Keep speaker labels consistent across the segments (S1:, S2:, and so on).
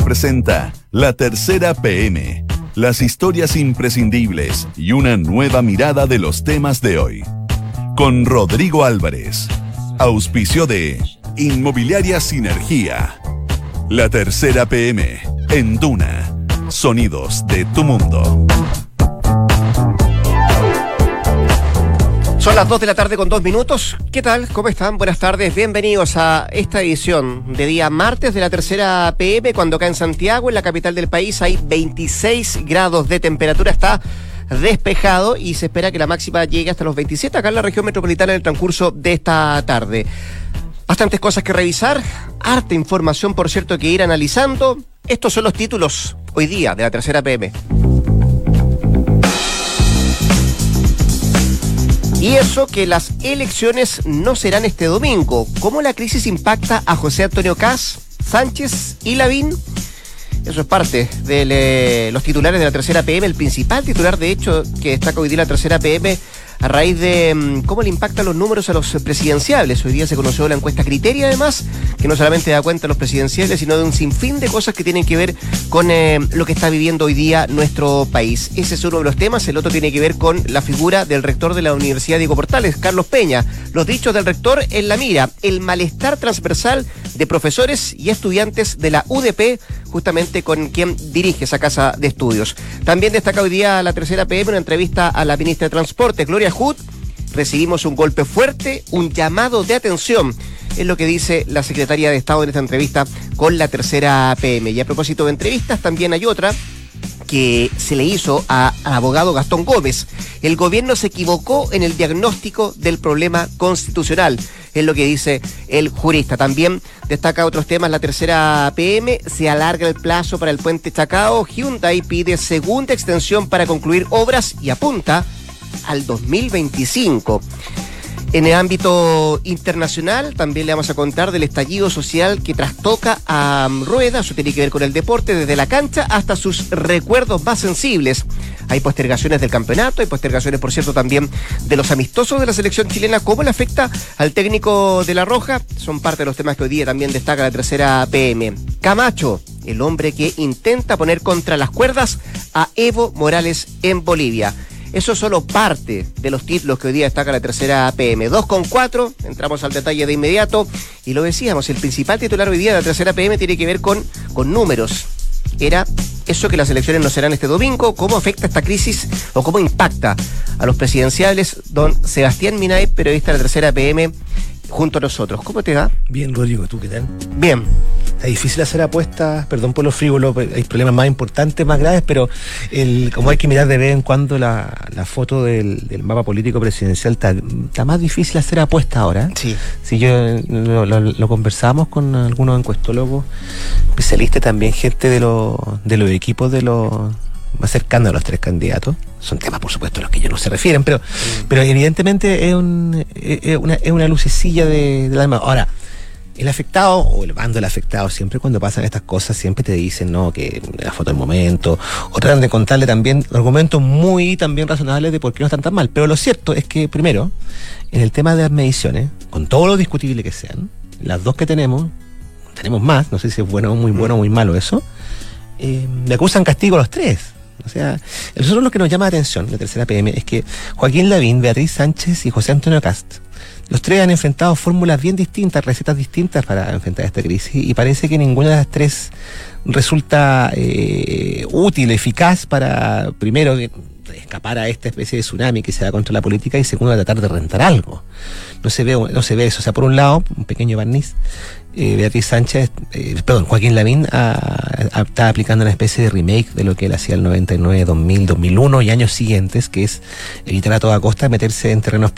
S1: Presenta La Tercera PM, las historias imprescindibles y una nueva mirada de los temas de hoy. Con Rodrigo Álvarez, auspicio de Inmobiliaria Sinergia. La Tercera PM, en Duna, sonidos de tu mundo.
S2: Son las 2 de la tarde con dos minutos. ¿Qué tal? ¿Cómo están? Buenas tardes. Bienvenidos a esta edición de día martes de la tercera PM, cuando acá en Santiago, en la capital del país, hay 26 grados de temperatura. Está despejado y se espera que la máxima llegue hasta los 27 acá en la región metropolitana en el transcurso de esta tarde. Bastantes cosas que revisar, harta información, por cierto, que ir analizando. Estos son los títulos hoy día de la tercera PM. Y eso que las elecciones no serán este domingo. ¿Cómo la crisis impacta a José Antonio Cas, Sánchez y Lavín? Eso es parte de eh, los titulares de la tercera PM. El principal titular, de hecho, que destaca hoy día la tercera PM a raíz de mm, cómo le impactan los números a los presidenciables. Hoy día se conoció la encuesta Criteria, además, que no solamente da cuenta de los presidenciales, sino de un sinfín de cosas que tienen que ver con eh, lo que está viviendo hoy día nuestro país. Ese es uno de los temas. El otro tiene que ver con la figura del rector de la Universidad Diego Portales, Carlos Peña. Los dichos del rector en la mira, el malestar transversal de profesores y estudiantes de la UDP, justamente con quien dirige esa casa de estudios. También destaca hoy día la tercera PM una entrevista a la ministra de Transporte, Gloria Recibimos un golpe fuerte, un llamado de atención es lo que dice la secretaria de Estado en esta entrevista con la tercera PM. Y a propósito de entrevistas, también hay otra que se le hizo al abogado Gastón Gómez. El gobierno se equivocó en el diagnóstico del problema constitucional, es lo que dice el jurista. También destaca otros temas, la tercera PM, se alarga el plazo para el puente Chacao, Hyundai pide segunda extensión para concluir obras y apunta al 2025. En el ámbito internacional también le vamos a contar del estallido social que trastoca a Rueda, eso tiene que ver con el deporte, desde la cancha hasta sus recuerdos más sensibles. Hay postergaciones del campeonato, hay postergaciones, por cierto, también de los amistosos de la selección chilena. ¿Cómo le afecta al técnico de La Roja? Son parte de los temas que hoy día también destaca la tercera PM. Camacho, el hombre que intenta poner contra las cuerdas a Evo Morales en Bolivia. Eso es solo parte de los títulos que hoy día destaca la tercera PM. 2 con 4, entramos al detalle de inmediato. Y lo decíamos, el principal titular hoy día de la tercera PM tiene que ver con, con números. Era eso que las elecciones no serán este domingo, cómo afecta esta crisis o cómo impacta a los presidenciales. Don Sebastián Minay, periodista de la tercera PM, junto a nosotros. ¿Cómo te va?
S3: Bien, Rodrigo, ¿tú qué tal?
S2: Bien.
S3: Es difícil hacer apuestas, perdón por los frívolos, hay problemas más importantes, más graves, pero el, como hay que mirar de vez en cuando la, foto del, mapa político presidencial, está, más difícil hacer apuestas ahora.
S2: Sí.
S3: Si yo lo, conversamos con algunos encuestólogos, especialistas también, gente de, los de los equipos de los más cercanos a los tres candidatos. Son temas, por supuesto, a los que ellos no se refieren, pero, mm. pero evidentemente es, un, es, una, es una lucecilla de, de la demás. Ahora, el afectado o el bando del afectado, siempre cuando pasan estas cosas, siempre te dicen, no, que la foto del momento, o tratan de contarle también argumentos muy también razonables de por qué no están tan mal. Pero lo cierto es que, primero, en el tema de las mediciones, con todo lo discutible que sean, las dos que tenemos, tenemos más, no sé si es bueno, muy bueno o muy malo eso, eh, le acusan castigo a los tres. O sea, nosotros lo que nos llama la atención, la tercera PM, es que Joaquín Lavín, Beatriz Sánchez y José Antonio Cast los tres han enfrentado fórmulas bien distintas, recetas distintas para enfrentar esta crisis y parece que ninguna de las tres resulta eh, útil, eficaz para, primero, escapar a esta especie de tsunami que se da contra la política y segundo, tratar de rentar algo. No se ve, no se ve eso. O sea, por un lado, un pequeño barniz, eh, Beatriz Sánchez, eh, perdón, Joaquín Lavín está aplicando una especie de remake de lo que él hacía el 99, 2000, 2001 y años siguientes, que es evitar a toda costa meterse en terrenos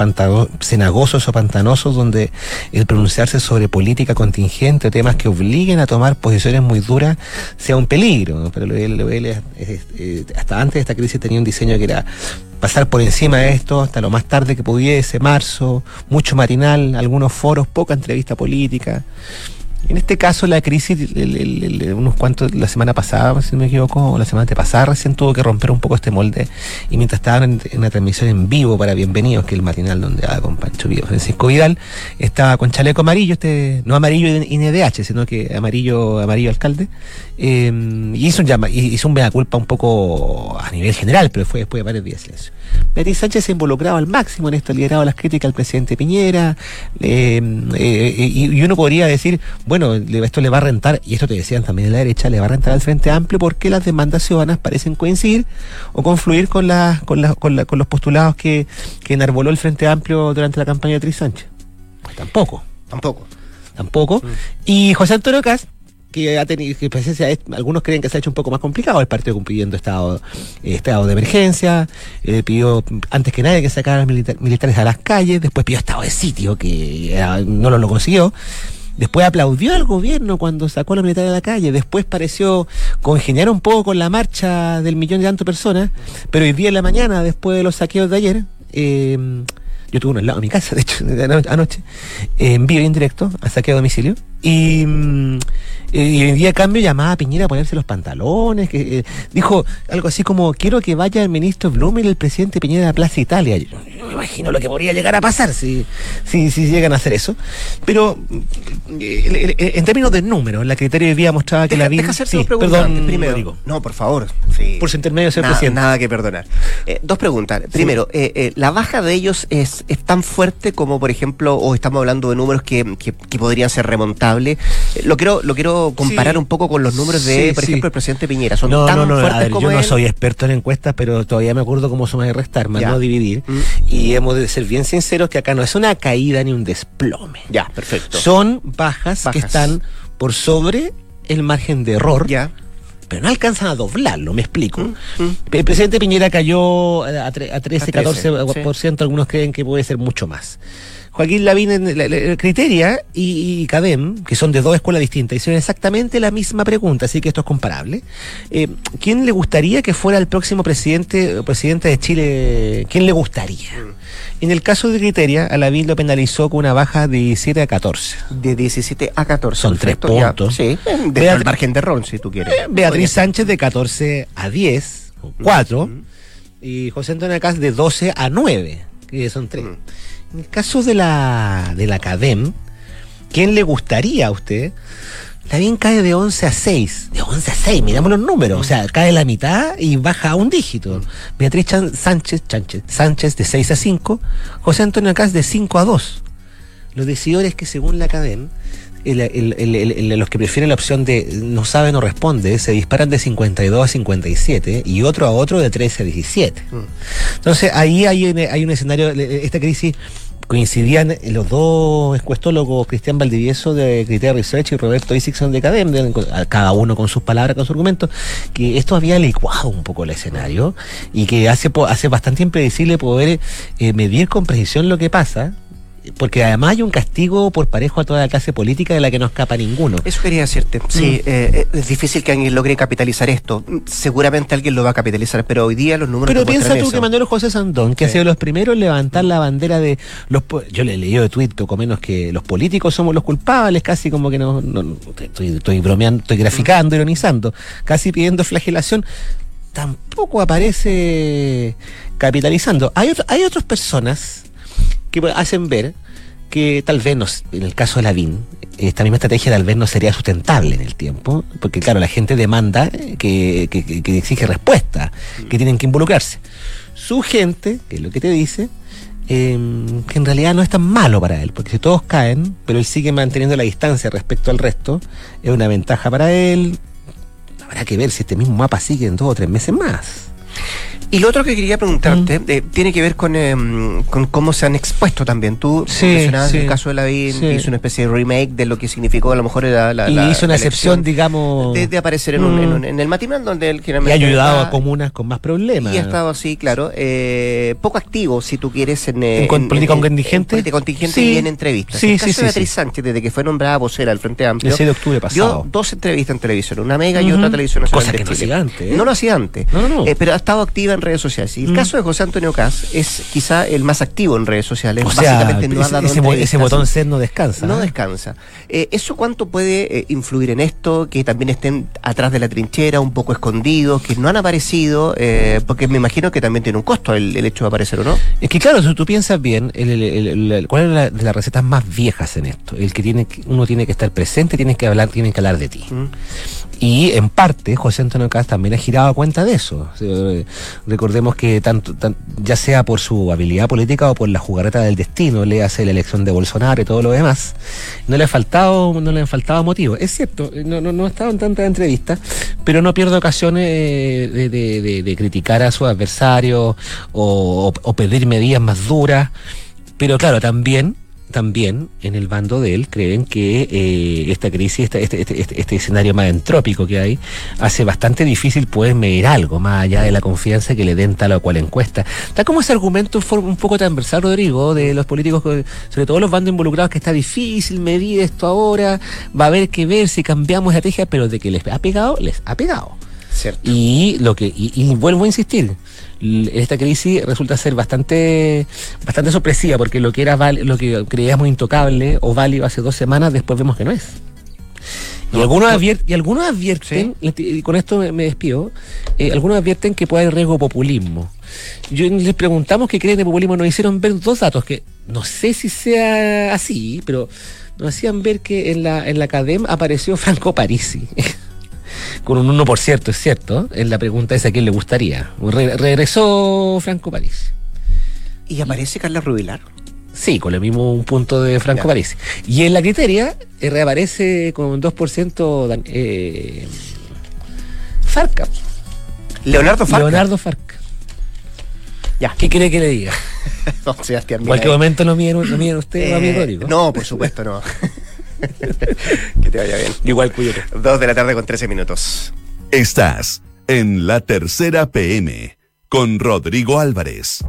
S3: cenagosos o pantanosos donde el pronunciarse sobre política contingente o temas que obliguen a tomar posiciones muy duras sea un peligro. Pero él, eh, hasta antes de esta crisis tenía un diseño que era pasar por encima de esto hasta lo más tarde que pudiese, marzo, mucho matinal, algunos foros, poca entrevista política. En este caso, la crisis, unos cuantos, la semana pasada, si no me equivoco, o la semana pasada, recién tuvo que romper un poco este molde. Y mientras estaban en, en una transmisión en vivo para Bienvenidos, que es el matinal donde va con Pancho Villa, Francisco Vidal, estaba con chaleco amarillo, este no amarillo INDH, sino que amarillo amarillo alcalde. eh, y hizo un, llama, hizo un mea culpa un poco a nivel general, pero fue después de varios días de silencio. Beatriz Sánchez se involucraba al máximo en esto, lideraba las críticas al presidente Piñera, eh, eh, y, y uno podría decir, bueno, le- esto le va a rentar, y esto te decían también de la derecha, le va a rentar al Frente Amplio porque las demandas ciudadanas parecen coincidir o confluir con, las con, la- con, la- con los postulados que, que enarboló el Frente Amplio durante la campaña de Beatriz Sánchez. Pues tampoco
S2: Tampoco.
S3: tampoco. Y José Antonio Caz, que ha tenido, que pues, algunos creen que se ha hecho un poco más complicado, el partido cumpliendo estado, eh, estado de emergencia, eh, pidió antes que nadie que sacaran milita- militares a las calles, después pidió estado de sitio, que no lo, lo consiguió. Después aplaudió al gobierno cuando sacó a los militares a la calle. Después pareció congeniar un poco con la marcha del millón de tantas personas. Pero hoy día en la mañana, después de los saqueos de ayer, eh, yo tuve uno al lado de mi casa, de hecho, de ano- anoche, en vivo y en directo, a saqueo a domicilio. Y, mm, y hoy día a cambio llamaba a Piñera a ponerse los pantalones, que eh, dijo algo así como, quiero que vaya el ministro Blum y el presidente Piñera a la Plaza Italia. Yo, yo me imagino lo que podría llegar a pasar si, si, si llegan a hacer eso. Pero mm, eh, en términos de números, la criterio de vida mostraba que
S2: Deja,
S3: la
S2: hacerte
S3: Sí,
S2: dos preguntas
S3: perdón,
S2: primero.
S3: Rodrigo.
S2: No, por favor. Sí.
S3: Por su intermedio, señor
S2: Nada-
S3: presidente.
S2: Nada que perdonar. Eh, dos preguntas. Primero, eh, eh, ¿la baja de ellos es, es tan fuerte como, por ejemplo, o estamos hablando de números que, que- que podrían ser remontables? Eh, lo quiero lo quiero comparar
S3: Sí.
S2: un poco con los números de,
S3: Sí,
S2: por ejemplo, el presidente Piñera. ¿Son
S3: no,
S2: tan
S3: no, no,
S2: fuertes
S3: a ver,
S2: como
S3: yo no soy experto en encuestas, pero todavía me acuerdo cómo sumar y restar, más
S2: Ya.
S3: no dividir.
S2: Mm.
S3: Y hemos de ser bien sinceros que acá no es una caída ni un desplome.
S2: Ya, perfecto.
S3: Son bajas, que están por sobre el margen de error,
S2: ya.
S3: pero no alcanzan a doblarlo, me explico.
S2: Mm, mm.
S3: El presidente Piñera cayó a, tre- a 13,
S2: A 13,
S3: 14%, por ciento, algunos creen que puede ser mucho más. Joaquín Lavín, en la- la- Criteria y, y Cadem, que son de dos escuelas distintas, hicieron exactamente la misma pregunta, así que esto es comparable. Eh, ¿Quién le gustaría que fuera el próximo presidente o presidente de Chile? ¿Quién le gustaría? En el caso de Criteria, a Lavín lo penalizó con una baja de 17 a 14.
S2: De 17 a 14.
S3: Son tres
S2: perfecto, ya.
S3: puntos.
S2: Sí, eh,
S3: Beat-
S2: del margen de error, si tú quieres.
S3: Beatriz Sánchez de 14 a 10, o 4, y José Antonio Acaz de 12 a 9, que son 3.
S2: Mm.
S3: En el caso de la, de la CADEM, ¿quién le gustaría a usted? También cae de 11 a 6. De 11 a 6, miramos los números. O sea, cae la mitad y baja a un dígito. Beatriz Chan- Sánchez, Chánchez- Sánchez de 6 a 5. José Antonio Acaz de 5 a 2. Los decidores que según la CADEM, el- el- los que prefieren la opción de no sabe, no responde, se disparan de 52 a 57 y otro a otro de 13 a 17. Entonces ahí hay, un- hay un escenario, esta crisis coincidían los dos encuestólogos, Cristian Valdivieso de Criteria Research y Roberto Isixson de Cadem, de- cada uno con sus palabras, con sus argumentos, que esto había licuado un poco el escenario y que hace, hace bastante impredecible poder eh, medir con precisión lo que pasa. Porque además hay un castigo por parejo a toda la clase política de la que no escapa ninguno.
S2: Eso quería decirte. Sí, eh, es difícil que alguien logre capitalizar esto. Seguramente alguien lo va a capitalizar, pero hoy día los números
S3: Pero piensa tú
S2: eso.
S3: que Manuel José Sandón, que ha
S2: Sí.
S3: sido los primeros en levantar la bandera de los yo le he leído de tweet poco menos que los políticos somos los culpables, casi como que no, no- estoy, estoy bromeando, estoy graficando, ironizando, casi pidiendo flagelación, tampoco aparece capitalizando. Hay, otro- hay otras personas que hacen ver que tal vez, nos, en el caso de la VIN, esta misma estrategia tal vez no sería sustentable en el tiempo, porque claro, la gente demanda eh, que, que- que- que exige respuesta, que tienen que involucrarse. Su gente, que es lo que te dice, eh, que en realidad no es tan malo para él, porque si todos caen, pero él sigue manteniendo la distancia respecto al resto, es una ventaja para él. Habrá que ver si este mismo mapa sigue en dos o tres meses más.
S2: Y lo otro que quería preguntarte eh, tiene que ver con, eh, con cómo se han expuesto también. Tú
S3: Sí,
S2: mencionabas
S3: sí.
S2: el caso de Lavín,
S3: Sí.
S2: hizo una especie de remake de lo que significó a lo mejor la, la,
S3: y
S2: la-
S3: hizo una
S2: la
S3: excepción, digamos,
S2: de, de aparecer en, un,
S3: Mm.
S2: en, un- en el matinal donde él
S3: y
S2: generalmente
S3: ha ayudado
S2: está-
S3: a comunas con más problemas.
S2: Y ha estado así, claro, eh, poco activo, si tú quieres, en, eh,
S3: ¿En con- política contingente?
S2: En política contingente y en entrevistas.
S3: Sí,
S2: el caso
S3: sí,
S2: de Beatriz. Sánchez, desde que fue nombrada vocera del Frente Amplio,
S3: El 6 de octubre pasado.
S2: dio dos entrevistas en televisión, una mega y
S3: Ujú.
S2: otra televisión nacional
S3: Cosa que no hacía antes, ¿eh?
S2: No lo hacía antes.
S3: No, no, no.
S2: Eh, pero ha estado activa en redes sociales. Y el mm. caso de José Antonio Cas es quizá el más activo en redes sociales.
S3: O Básicamente no ha dado ese, botón C no descansa.
S2: No descansa. Eh, ¿Eso cuánto puede eh, influir en esto? Que también estén atrás de la trinchera, un poco escondidos, que no han aparecido, eh, porque me imagino que también tiene un costo el, hecho de aparecer o no.
S3: Es que claro, si tú piensas bien, ¿cuál es la, de las recetas más viejas en esto? El que tiene uno tiene que estar presente, tiene que hablar, tiene que hablar de ti. Mm. Y en parte, José Antonio Cast también ha girado a cuenta de eso. Recordemos que tanto, ya sea por su habilidad política o por la jugarreta del destino, le hace la elección de Bolsonaro y todo lo demás, no le ha faltado, no le han faltado motivos. Es cierto, no, no, no ha estado en tantas entrevistas, pero no pierde ocasiones de, de, de, criticar a su adversario o, o pedir medidas más duras. Pero claro, también también en el bando de él creen que eh, esta crisis, este, este, este, este, escenario más entrópico que hay, hace bastante difícil poder medir algo, más allá de la confianza que le den tal o cual encuesta. Está como ese argumento un poco transversal, Rodrigo, de los políticos, sobre todo los bandos involucrados, que está difícil medir esto ahora, va a haber que ver si cambiamos estrategia, pero de que les ha pegado, les ha pegado. Y lo que y, vuelvo a insistir, esta crisis resulta ser bastante bastante sorpresiva porque lo que era lo que creíamos intocable o válido hace dos semanas después vemos que no es. Y, algunos, y algunos advierten, y con esto me, despido, eh, algunos advierten que puede haber riesgo populismo. Yo les preguntamos qué creen de populismo, nos hicieron ver dos datos que no sé si sea así, pero nos hacían ver que en la, en la academia apareció Franco Parisi. Con un 1%, cierto, es cierto. En la pregunta es a quién le gustaría. regresó Franco París.
S2: ¿Y aparece Carla Rubilar?
S3: Sí, con el mismo un punto de Franco París. Y en la criteria eh, reaparece con un 2% eh, Farca.
S2: Leonardo Farca.
S3: Leonardo Farca. Ya. ¿Qué quiere que le diga?
S2: no, Sebastián,
S3: En cualquier momento no miren, no usted, eh,
S2: No, por supuesto, no. que te vaya bien.
S3: Igual, cuídate.
S2: Dos de la tarde con 13 minutos.
S1: Estás en la tercera PM con Rodrigo Álvarez.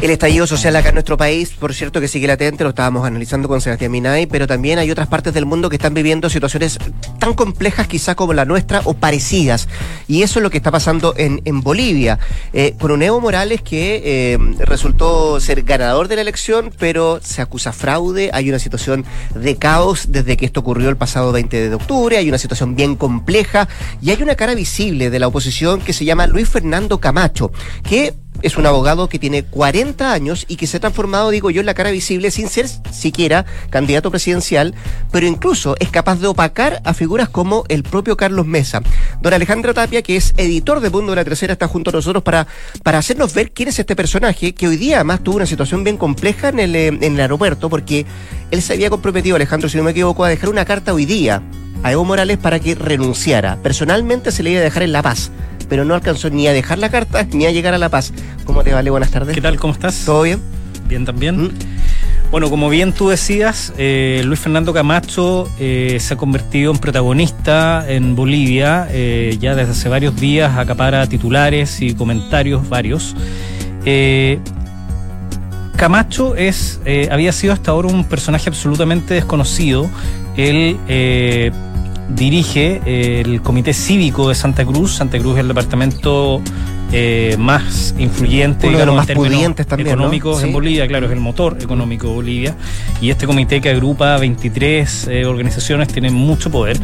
S2: El estallido social acá en nuestro país, por cierto que sigue latente, lo estábamos analizando con Sebastián Minay, pero también hay otras partes del mundo que están viviendo situaciones tan complejas quizá como la nuestra o parecidas. Y eso es lo que está pasando en, en Bolivia, eh, con un Evo Morales que eh, resultó ser ganador de la elección, pero se acusa fraude, hay una situación de caos desde que esto ocurrió el pasado 20 de octubre, hay una situación bien compleja y hay una cara visible de la oposición que se llama Luis Fernando Camacho, que es un abogado que tiene 40 años y que se ha transformado, digo yo, en la cara visible sin ser siquiera candidato presidencial, pero incluso es capaz de opacar a figuras como el propio Carlos Mesa. Don Alejandro Tapia, que es editor de Mundo de la Tercera, está junto a nosotros para, para hacernos ver quién es este personaje, que hoy día además tuvo una situación bien compleja en el, eh, en el aeropuerto, porque él se había comprometido, Alejandro, si no me equivoco, a dejar una carta hoy día a Evo Morales para que renunciara. Personalmente se le iba a dejar en La Paz pero no alcanzó ni a dejar la carta ni a llegar a La Paz. ¿Cómo te vale? Buenas tardes.
S4: ¿Qué tal? ¿Cómo estás?
S2: ¿Todo bien?
S4: Bien también. Mm. Bueno, como bien tú decías, eh, Luis Fernando Camacho eh, se ha convertido en protagonista en Bolivia. Eh, ya desde hace varios días acapara titulares y comentarios varios. Camacho es, había sido hasta ahora un personaje absolutamente desconocido. Él dirige eh, el Comité Cívico de Santa Cruz. Santa Cruz es el departamento eh, más influyente,
S2: Uno de los más pudientes también,
S4: económicos en Bolivia, claro, es el motor económico de Bolivia. Y este comité que agrupa 23 eh, organizaciones tiene mucho poder.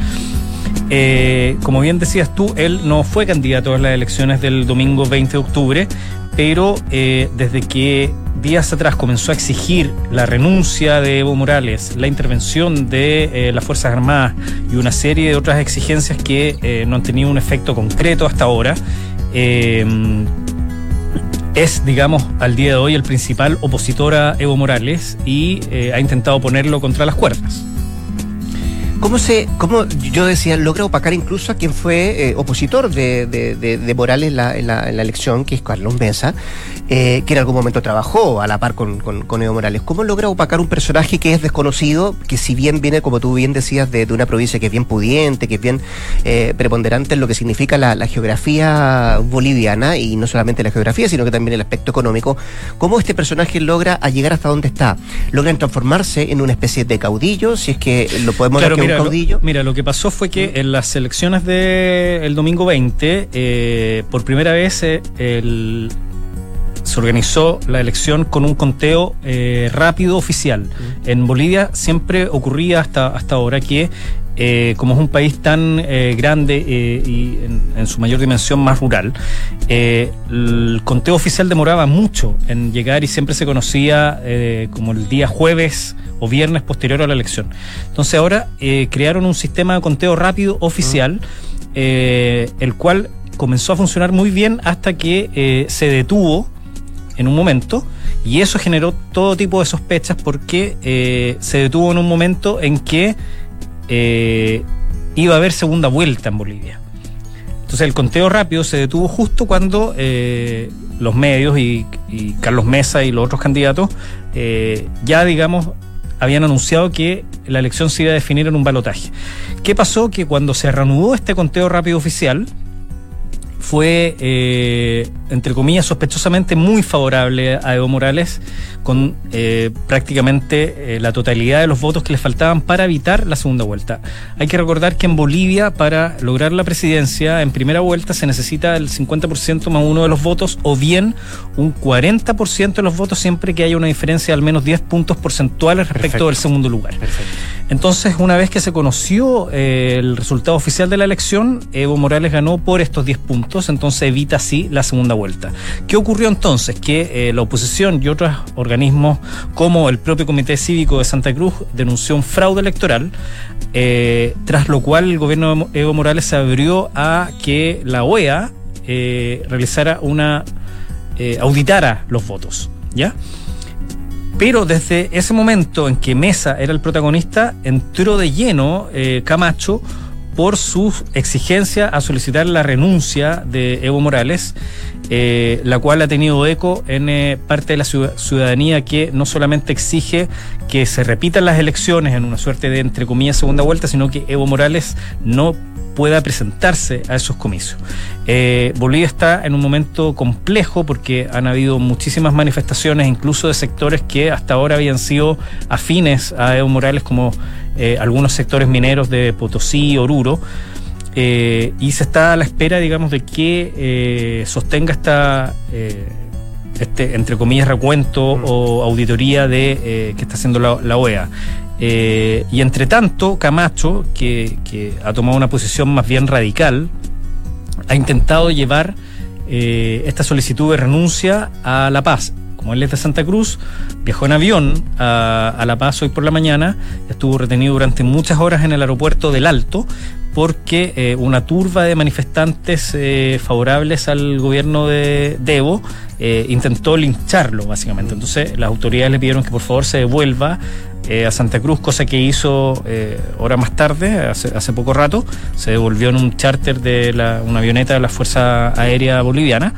S4: como bien decías tú, él no fue candidato a las elecciones del domingo 20 de octubre, pero desde que días atrás comenzó a exigir la renuncia de Evo Morales, la intervención de eh, las Fuerzas Armadas y una serie de otras exigencias que eh, no han tenido un efecto concreto hasta ahora, eh, es, digamos, al día de hoy el principal opositor a Evo Morales y ha intentado ponerlo contra las cuerdas.
S2: ¿Cómo se, cómo yo decía, logra opacar incluso a quien fue eh, opositor de, de, Morales en la, en, la, elección, que es Carlos Mesa, eh, que en algún momento trabajó a la par con, con, Evo Morales? ¿Cómo logra opacar un personaje que es desconocido, que si bien viene, como tú bien decías, de, una provincia que es bien pudiente, que es bien eh, preponderante en lo que significa la, la, geografía boliviana, y no solamente la geografía, sino que también el aspecto económico, cómo este personaje logra llegar hasta donde está? ¿Logra transformarse en una especie de caudillo, si es que lo podemos
S4: claro, mira,
S2: caudillo.
S4: Lo, mira, lo que pasó fue que en las elecciones del domingo 20, eh, por primera vez eh, el, se organizó la elección con un conteo eh, rápido oficial. En Bolivia siempre ocurría hasta, hasta ahora que eh, como es un país tan eh, grande eh, y en, su mayor dimensión más rural, el conteo oficial demoraba mucho en llegar y siempre se conocía como el día jueves o viernes posterior a la elección. Entonces ahora crearon un sistema de conteo rápido oficial, el cual comenzó a funcionar muy bien hasta que se detuvo en un momento y eso generó todo tipo de sospechas porque se detuvo en un momento en que eh, iba a haber segunda vuelta en Bolivia. Entonces el conteo rápido se detuvo justo cuando eh, los medios y, Carlos Mesa y los otros candidatos eh, ya, digamos, habían anunciado que la elección se iba a definir en un balotaje. ¿Qué pasó? Que cuando se reanudó este conteo rápido oficial, fue, eh, entre comillas, sospechosamente muy favorable a Evo Morales, con eh, prácticamente eh, la totalidad de los votos que le faltaban para evitar la segunda vuelta. Hay que recordar que en Bolivia, para lograr la presidencia en primera vuelta, se necesita el 50% más uno de los votos, o bien un 40% de los votos, siempre que haya una diferencia de al menos 10 puntos porcentuales respecto Perfecto. del segundo lugar. Perfecto. Entonces, una vez que se conoció eh, el resultado oficial de la elección, Evo Morales ganó por estos 10 puntos, entonces evita así la segunda vuelta. ¿Qué ocurrió entonces? Que eh, la oposición y otros organismos, como el propio Comité Cívico de Santa Cruz, denunció un fraude electoral, eh, tras lo cual el gobierno de Evo Morales se abrió a que la OEA realizara una. auditara los votos. ¿Ya? Pero desde ese momento en que Mesa era el protagonista, entró de lleno eh, Camacho por su exigencia a solicitar la renuncia de Evo Morales, eh, la cual ha tenido eco en eh, parte de la ciudadanía que no solamente exige que se repitan las elecciones en una suerte de, entre comillas, segunda vuelta, sino que Evo Morales no pueda presentarse a esos comicios. Eh, Bolivia está en un momento complejo porque han habido muchísimas manifestaciones, incluso de sectores que hasta ahora habían sido afines a Evo Morales, como eh, algunos sectores mineros de Potosí, Oruro. Eh, y se está a la espera, digamos, de que sostenga esta, este, entre comillas, recuento mm. o auditoría de que está haciendo la, la OEA. Eh, y entre tanto, Camacho, que, ha tomado una posición más bien radical, ha intentado llevar eh, esta solicitud de renuncia a La Paz. Como él es de Santa Cruz, viajó en avión a, La Paz hoy por la mañana, estuvo retenido durante muchas horas en el aeropuerto del Alto, porque eh, una turba de manifestantes eh, favorables al gobierno de, de Evo eh, intentó lincharlo, básicamente. Entonces, las autoridades le pidieron que por favor se devuelva a Santa Cruz, cosa que hizo hora más tarde, hace, poco rato. Se devolvió en un charter de una avioneta de la Fuerza Aérea Boliviana.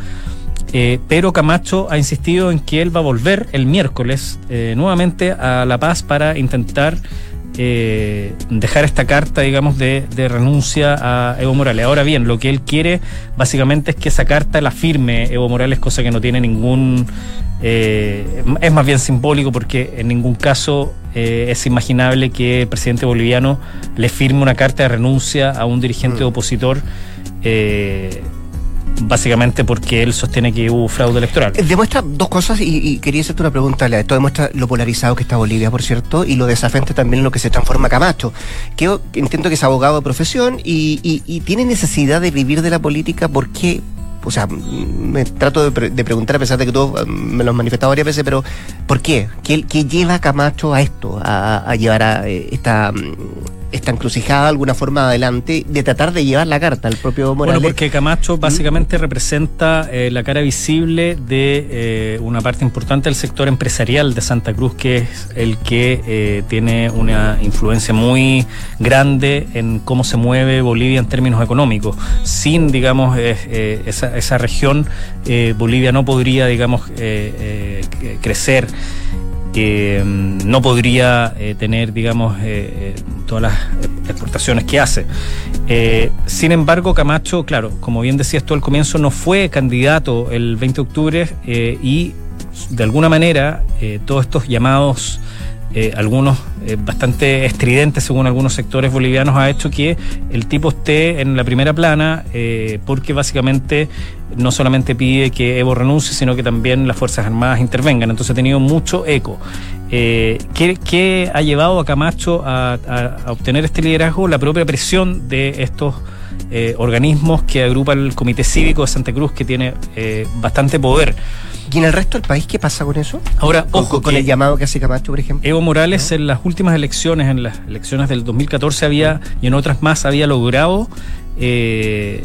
S4: Eh, pero Camacho ha insistido en que él va a volver el miércoles eh, nuevamente a La Paz para intentar eh, dejar esta carta, digamos, de, de, renuncia a Evo Morales. Ahora bien, lo que él quiere básicamente es que esa carta la firme Evo Morales, cosa que no tiene ningún... Es más bien simbólico porque en ningún caso es imaginable que el presidente boliviano le firme una carta de renuncia a un dirigente mm. opositor básicamente porque él sostiene que hubo fraude electoral.
S2: Demuestra dos cosas y, quería hacerte una pregunta. Esto demuestra lo polarizado que está Bolivia, por cierto, y lo desafente también en lo que se transforma Camacho, que entiendo que es abogado de profesión y, y, tiene necesidad de vivir de la política porque o sea, me trato de, pre de, preguntar a pesar de que tú me lo has manifestado varias veces, pero ¿por qué? ¿Qué, qué lleva a Camacho a esto, a, a llevar a eh, esta esta encrucijada de alguna forma adelante de tratar de llevar la carta al propio Morales.
S4: Bueno, porque Camacho básicamente ¿Mm? representa eh, la cara visible de eh, una parte importante del sector empresarial de Santa Cruz, que es el que eh, tiene una influencia muy grande en cómo se mueve Bolivia en términos económicos. Sin, digamos, esa, esa, región, Bolivia no podría, digamos, crecer que mm, no podría eh, tener, digamos, eh, eh, todas las exportaciones que hace. Sin embargo, Camacho, claro, como bien decías tú al comienzo, no fue candidato el 20 de octubre y de alguna manera todos estos llamados, algunos eh, bastante estridente según algunos sectores bolivianos ha hecho que el tipo esté en la primera plana eh, porque básicamente no solamente pide que Evo renuncie, sino que también las Fuerzas Armadas intervengan. Entonces ha tenido mucho eco. Eh, ¿qué, qué ha llevado a Camacho a, obtener este liderazgo? La propia presión de estos eh, organismos que agrupa el Comité Cívico de Santa Cruz, que tiene eh, bastante poder.
S2: ¿Y en el resto del país qué pasa con eso?
S4: Ahora,
S2: Con,
S4: ojo,
S2: con el llamado que hace Camacho, por ejemplo.
S4: Evo Morales en las últimas elecciones, en las elecciones del 2014 había, y en otras más, había logrado eh,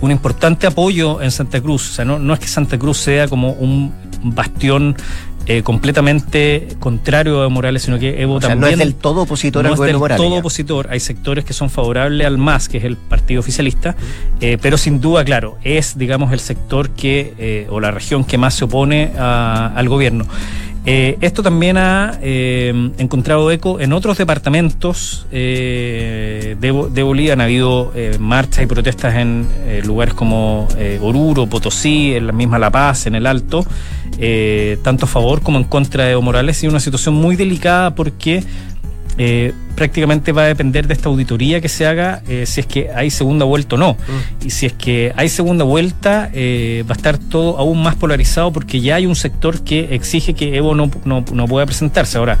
S4: un importante apoyo en Santa Cruz. O sea, no, no es que Santa Cruz sea como un bastión eh, completamente contrario a Morales, sino que Evo
S2: o sea, no
S4: también
S2: es del todo opositor
S4: no
S2: al
S4: es
S2: gobierno
S4: del
S2: Morales.
S4: todo
S2: ya.
S4: opositor. Hay sectores que son favorables al MAS, que es el partido oficialista, eh, pero sin duda, claro, es, digamos, el sector que, eh, o la región que más se opone a- al gobierno. Eh, esto también ha eh, encontrado eco en otros departamentos eh, de, de Bolivia. Han habido eh, marchas y protestas en eh, lugares como Oruro, Potosí, en la misma La Paz, en el Alto, tanto a favor como en contra de Evo Morales. Y una situación muy delicada porque eh, prácticamente va a depender de esta auditoría que se haga eh, si es que hay segunda vuelta o no. Y si es que hay segunda vuelta, eh, va a estar todo aún más polarizado porque ya hay un sector que exige que Evo no, no, no pueda presentarse. Ahora,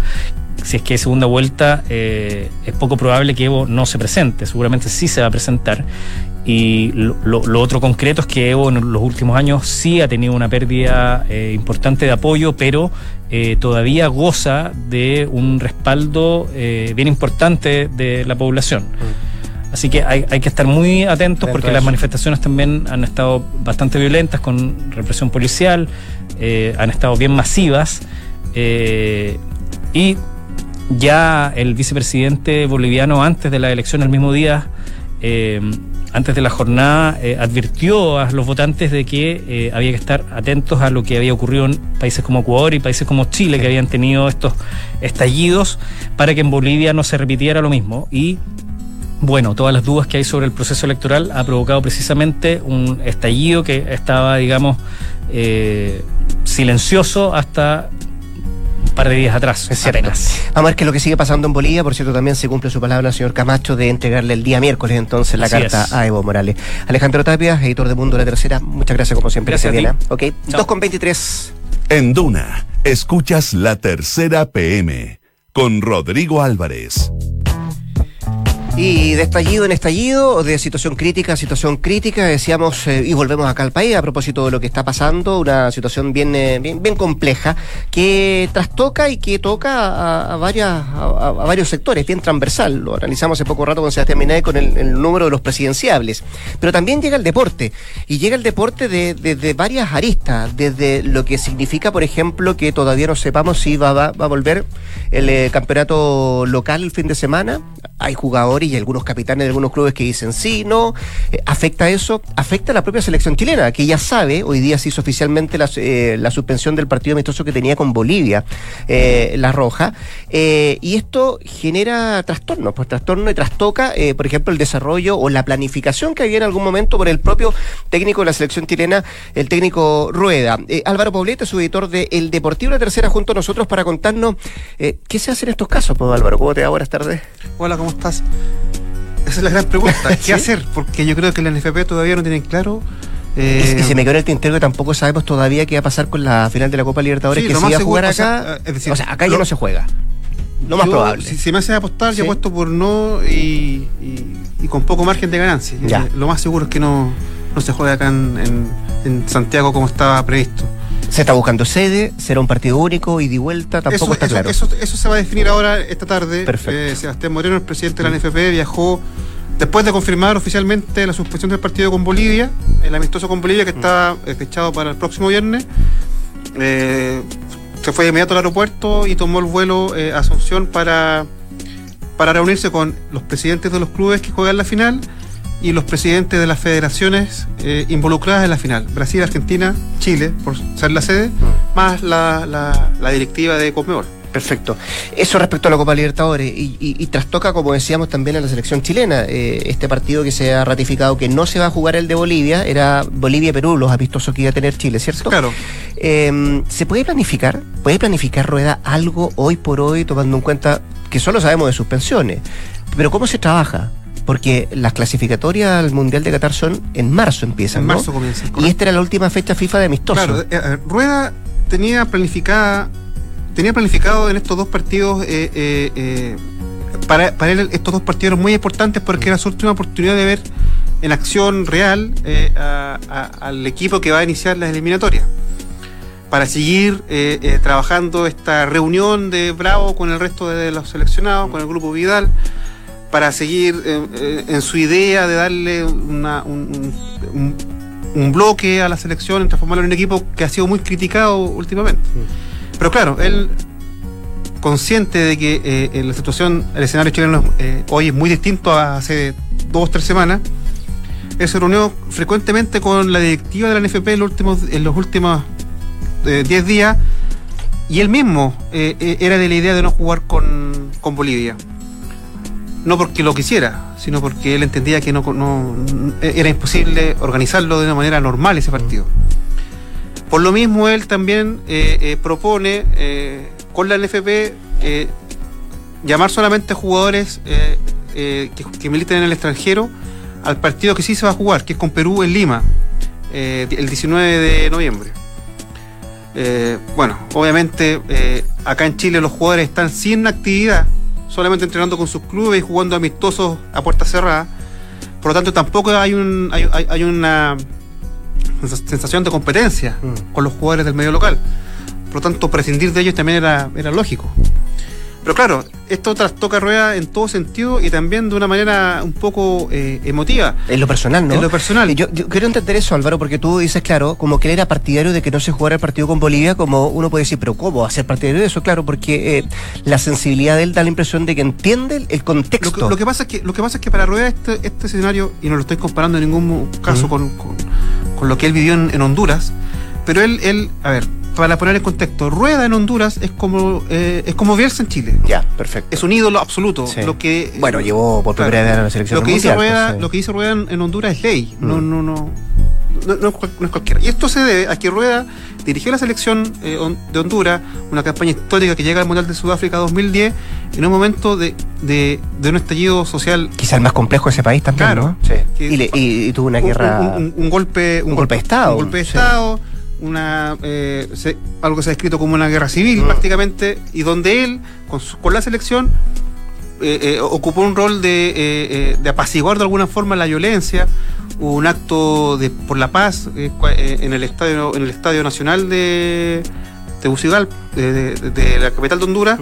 S4: si es que hay segunda vuelta, eh, es poco probable que Evo no se presente. Seguramente sí se va a presentar. Y lo, lo- lo otro concreto es que Evo en los últimos años sí ha tenido una pérdida eh, importante de apoyo, pero eh, todavía goza de un respaldo bien importante de la población. Así que hay, hay que estar muy atentos
S2: Atento
S4: porque las manifestaciones también han estado bastante violentas con represión policial, eh, han estado bien masivas eh, y ya el vicepresidente boliviano antes de la elección, el mismo día, eh, antes de la jornada, eh, advirtió a los votantes de que eh, había que estar atentos a lo que había ocurrido en países como Ecuador y países como Chile, que habían tenido estos estallidos, para que en Bolivia no se repitiera lo mismo. Y bueno, todas las dudas que hay sobre el proceso electoral ha provocado precisamente un estallido que estaba, digamos, eh, silencioso hasta un par de días atrás.
S2: Es cierto.
S4: apenas.
S2: Vamos a ver qué es lo que sigue pasando en Bolivia. Por cierto, también se cumple su palabra al señor Camacho de entregarle el día miércoles entonces la
S4: Así
S2: carta
S4: es.
S2: a Evo Morales. Alejandro Tapia, editor de Mundo La Tercera, muchas gracias como siempre.
S4: Gracias
S2: que se
S4: a ti.
S2: viene. Ok,
S4: Chao.
S2: 2 con 23.
S1: En Duna, escuchas la tercera PM con Rodrigo Álvarez.
S2: Y de estallido en estallido, de situación crítica a situación crítica, decíamos, eh, y volvemos acá al país a propósito de lo que está pasando, una situación bien, eh, bien, compleja, que trastoca y que toca a, varias, a, varios sectores, bien transversal. Lo analizamos hace poco rato con Sebastián Minay con el, número de los presidenciables. Pero también llega el deporte, y llega el deporte de, de- de varias aristas, desde lo que significa, por ejemplo, que todavía no sepamos si va, va- va a volver el eh, campeonato local el fin de semana. Hay jugadores y algunos capitanes de algunos clubes que dicen sí, no. Eh, ¿Afecta eso? Afecta a la propia selección chilena, que ya sabe, hoy día se hizo oficialmente la, eh, la suspensión del partido amistoso que tenía con Bolivia, eh, La Roja. Y esto genera trastornos, pues trastorno y trastoca, por ejemplo, el desarrollo o la planificación que había en algún momento por el propio técnico de la selección chilena, el técnico Rueda. Álvaro Poblete, su editor de El Deportivo La Tercera, junto a nosotros para contarnos qué se hace en estos casos, pues Álvaro. ¿Cómo te va? Buenas tardes.
S5: Hola, ¿cómo estás? Esa es la gran pregunta. ¿Qué
S2: ¿Sí?
S5: hacer? Porque yo creo que la NFP todavía no tienen claro.
S2: Y-
S5: eh,
S2: y se me quedó en el tintero que tampoco sabemos todavía qué va a pasar con la final de la Copa Libertadores,
S5: Sí,
S2: que se iba a jugar
S5: seguro, o
S2: acá.
S5: sea, eh, es decir,
S2: o sea, acá ya no se juega. Lo más
S5: yo,
S2: probable.
S5: Si, si me hacen apostar,
S2: Sí.
S5: yo apuesto por no y, y- y con poco margen de ganancia.
S2: Ya.
S5: Eh, lo más seguro es que no, no se juegue acá en, en- en Santiago como estaba previsto.
S2: Se está buscando sede, será un partido único, ida y vuelta, tampoco
S5: eso,
S2: está
S5: eso-
S2: claro.
S5: Eso, eso se va a definir ahora esta tarde.
S2: Perfecto.
S5: Eh, Sebastián Moreno, el presidente de la NFP, viajó después de confirmar oficialmente la suspensión del partido con Bolivia, el amistoso con Bolivia que está eh, fechado para el próximo viernes. Eh, se fue de inmediato al aeropuerto y tomó el vuelo eh, a Asunción para, para reunirse con los presidentes de los clubes que juegan la final y los presidentes de las federaciones eh, involucradas en la final. Brasil, Argentina, Chile, por ser la sede, más la, la- la directiva de Conmebol.
S2: Perfecto. Eso respecto a la Copa Libertadores y, y- y trastoca, como decíamos, también a la selección chilena. Eh, este partido que se ha ratificado que no se va a jugar el de Bolivia, era Bolivia-Perú, los amistosos que iba a tener Chile, ¿cierto?
S5: Claro.
S2: Eh, ¿Se puede planificar? ¿Puede planificar Rueda algo hoy por hoy, tomando en cuenta que solo sabemos de suspensiones? Pero ¿cómo se trabaja? Porque las clasificatorias al Mundial de Qatar son en marzo empiezan,
S5: En
S2: ¿no?
S5: marzo comienza.
S2: Y esta era la última fecha FIFA de amistoso.
S5: Claro, eh, ver, Rueda tenía planificada, tenía planificado en estos dos partidos, eh, eh, eh, para, para él estos dos partidos eran muy importantes porque era su última oportunidad de ver en acción real eh, a- a- al equipo que va a iniciar las eliminatorias. Para seguir eh, eh, trabajando esta reunión de Bravo con el resto de los seleccionados, con el grupo Vidal, para seguir eh, eh, en su idea de darle una- un, un- un bloque a la selección, transformarlo en un equipo que ha sido muy criticado últimamente. Pero claro, él consciente de que eh, la situación, el escenario chileno eh, hoy es muy distinto a hace dos o tres semanas, él se reunió frecuentemente con la directiva de la NFP en los últimos, en los últimos eh, 10 días y él mismo era de la idea de no jugar con, con Bolivia. No porque lo quisiera, sino porque él entendía que no, no- era imposible organizarlo de una manera normal ese partido. Por lo mismo, él también eh, eh, propone eh, con la NFP llamar solamente a jugadores que, que militen en el extranjero al partido que sí se va a jugar, que es con Perú en Lima, el 19 de noviembre. Bueno, obviamente acá en Chile los jugadores están sin actividad, solamente entrenando con sus clubes y jugando amistosos a puerta cerrada. Por lo tanto, tampoco hay, un, hay, una sensación de competencia
S2: Mm.
S5: con los jugadores del medio local. Por lo tanto, prescindir de ellos también era, era lógico. Pero claro, esto trastoca rueda en todo sentido y también de una manera un poco eh, emotiva.
S2: En lo personal, ¿no?
S5: En lo personal.
S2: Yo, yo quiero entender eso, Álvaro, porque tú dices, claro, como que él era partidario de que no se jugara el partido con Bolivia, como uno puede decir, pero ¿cómo ser partidario de eso? Claro, porque eh, la sensibilidad de él da la impresión de que entiende el,
S5: Lo
S2: contexto.
S5: que, lo que pasa es que lo que pasa es que para Rueda este, este escenario, y no lo estoy comparando en ningún caso con- con lo que él vivió en, en Honduras, pero él, él, a ver, para poner en contexto, Rueda en Honduras es como eh, es como Bielsa en Chile.
S2: Ya, perfecto.
S5: Es un ídolo absoluto.
S2: Sí.
S5: Lo que
S2: Bueno, llevó por primera vez a la selección
S5: lo que, hizo
S2: mundial,
S5: Rueda,
S2: pues, sí.
S5: lo que hizo Rueda en, en Honduras es ley. No,
S2: Mm.
S5: no, no, no, no es cual- no es cualquiera. Y esto se debe a que Rueda dirigió la selección eh, de Honduras, una campaña histórica que llega al Mundial de Sudáfrica 2010, en un momento de, de, de un estallido social
S2: Quizá el más complejo de ese país también,
S5: Claro.
S2: ¿no? Sí. Y, le- y- y tuvo una
S5: un-
S2: guerra...
S5: Un, un- un golpe,
S2: un golpe de Estado,
S5: Un golpe de
S2: sí.
S5: Estado, una, eh, se- algo que se ha descrito como una guerra civil
S2: Mm.
S5: prácticamente, y donde él, con, su- con la selección, eh, eh, ocupó un rol de, eh, de apaciguar de alguna forma la violencia, Hubo un acto de, por la paz en el estadio en el estadio nacional de Tegucigalpa, de, de- de la capital de Honduras,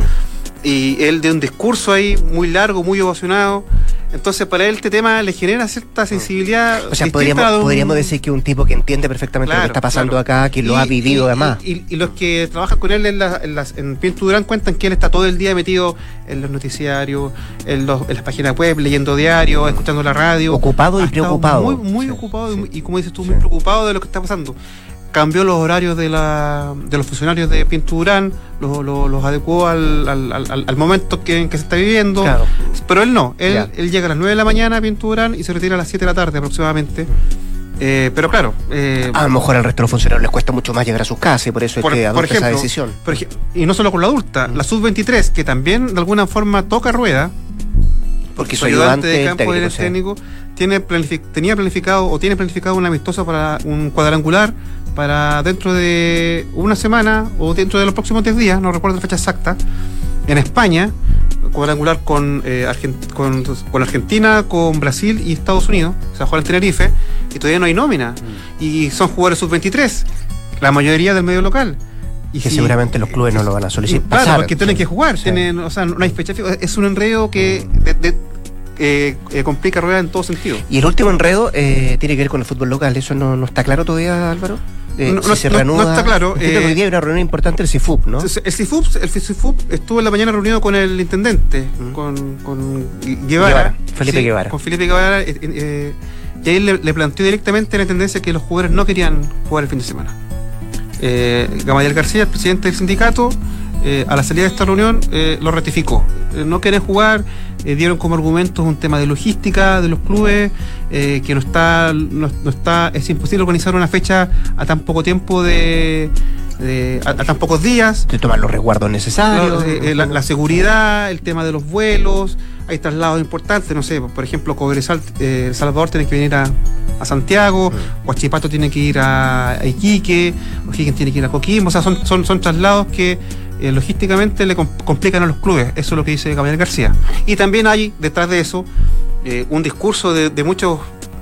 S5: y él de un discurso ahí muy largo, muy ovacionado. Entonces, para él este tema le genera cierta sensibilidad.
S2: O sea, podríamos,
S5: a de un-
S2: podríamos decir que un tipo que entiende perfectamente lo que está pasando
S5: claro.
S2: acá, que lo
S5: Y-
S2: ha vivido
S5: y-
S2: además.
S5: Y, y los que trabajan con él en, la- en las, en Pinto Durán cuentan que él está todo el día metido en los noticiarios, en, los- en las páginas web, leyendo diarios, escuchando la radio.
S2: Ocupado y preocupado.
S5: Muy, muy
S2: Sí,
S5: ocupado y,
S2: sí.
S5: muy- y como dices tú,
S2: Sí.
S5: muy preocupado de lo que está pasando. Cambió los horarios de, la, de los funcionarios de Pinto Durán, los, los- los adecuó al, al- al- al momento que, en que se está viviendo.
S2: Claro.
S5: Pero él no, él, él llega a las 9 de la mañana a Pinto Durán y se retira a las 7 de la tarde aproximadamente. Eh, pero claro, eh,
S2: A lo mejor al resto de los funcionarios les cuesta mucho más llegar a sus casas y por eso
S5: Por-
S2: es que
S5: por
S2: adopta esa decisión.
S5: Por y no solo con la adulta,
S2: Mm.
S5: la sub-23, que también de alguna forma toca rueda,
S2: Porque
S5: su ayudante
S2: ayudante
S5: de campo
S2: técnico,
S5: técnico, tiene planific- tenía planificado o tiene planificado un amistoso para un cuadrangular para dentro de una semana o dentro de los próximos 10 días, no recuerdo la fecha exacta, en España, cuadrangular con, eh, Argen- con, con Argentina, con Brasil y Estados Unidos, o sea, juega en Tenerife, y todavía no hay nómina,
S2: Mm.
S5: y son jugadores sub-23, la mayoría del medio local. Y
S2: que
S5: si-
S2: seguramente los clubes no lo van a solicitar.
S5: Claro,
S2: pasar.
S5: porque tienen
S2: Sí.
S5: que jugar,
S2: Sí.
S5: tienen, o sea, no hay fecha fija. Es un enredo que de- de- eh, eh, complica rueda en todo sentido.
S2: Y el último enredo eh, tiene que ver con el fútbol local. ¿Eso no, no está claro todavía, Álvaro? Eh,
S5: No,
S2: si
S5: no-
S2: se
S5: no-
S2: reanuda.
S5: no está claro, eh,
S2: hoy día hay una reunión importante del CIFUP, ¿no?
S5: El CIFUP, el CIFUP estuvo en la mañana reunido con el intendente,
S2: Mm.
S5: con, con Guevara.
S2: Guevara, Felipe Guevara.
S5: Con Felipe Guevara. eh, eh, y ahí le, le planteó directamente la tendencia que los jugadores no querían jugar el fin de semana. Gamaliel García, el presidente del sindicato, eh, a la salida de esta reunión eh, lo ratificó. Eh, no quieren jugar, dieron como argumentos un tema de logística de los clubes, que no está, no, no está, es imposible organizar una fecha a tan poco tiempo de, de- a, a tan pocos días.
S2: De tomar los resguardos necesarios.
S5: La, la seguridad, el tema de los vuelos, hay traslados importantes, no sé, por ejemplo, Cobresal, El Salvador tiene que venir a, a Santiago, Huachipato tiene que ir a, a Iquique, O'Higgins tiene que ir a Coquimbo, o sea, son, son, son traslados que eh, logísticamente le com- complican a los clubes, eso es lo que dice Gabriel García. Y también hay detrás de eso eh, un discurso de, de muchos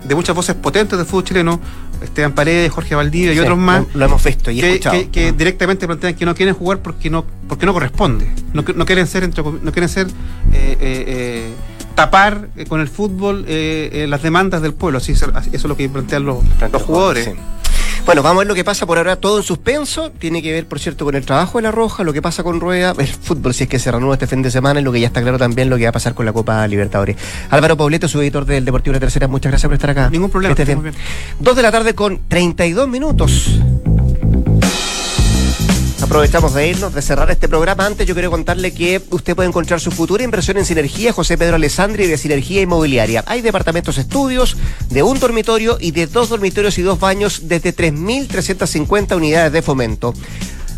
S5: de muchas voces potentes del fútbol chileno, Esteban Paredes, Jorge Valdivia y
S2: Sí,
S5: otros más,
S2: Lo, hemos visto y
S5: que,
S2: escuchado.
S5: que- que directamente plantean que no quieren jugar porque no porque no corresponde no, quieren ser entre no quieren ser eh, tapar con el fútbol las demandas del pueblo así, eso es lo que plantean los, los jugadores
S2: Sí. Bueno, vamos a ver lo que pasa por ahora, todo en suspenso. Tiene que ver, por cierto, con el trabajo de la Roja, lo que pasa con Rueda, el fútbol, si es que se reanuda este fin de semana, y lo que ya está claro también, lo que va a pasar con la Copa Libertadores. Álvaro Pobleto, su editor del Deportivo La Tercera, muchas gracias por estar acá.
S5: Ningún problema,
S2: Que estés
S5: muy
S2: bien.
S5: bien.
S2: Dos de la tarde con 32 minutos. Aprovechamos de irnos, de cerrar este programa. Antes yo quiero contarle que usted puede encontrar su futura inversión en Sinergia José Pedro Alessandri de Sinergia Inmobiliaria. Hay departamentos estudios de un dormitorio y de dos dormitorios y dos baños desde 3.350 unidades de fomento.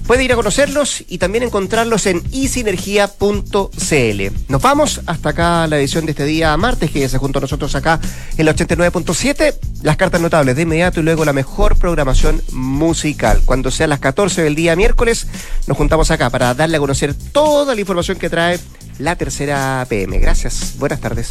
S2: Puede ir a conocerlos y también encontrarlos en isinergia.cl. Nos vamos hasta acá la edición de este día martes, que se junto a nosotros acá en la 89.7. Las cartas notables de inmediato y luego la mejor programación musical. Cuando sean las 14 del día miércoles, nos juntamos acá para darle a conocer toda la información que trae la tercera PM. Gracias. Buenas tardes.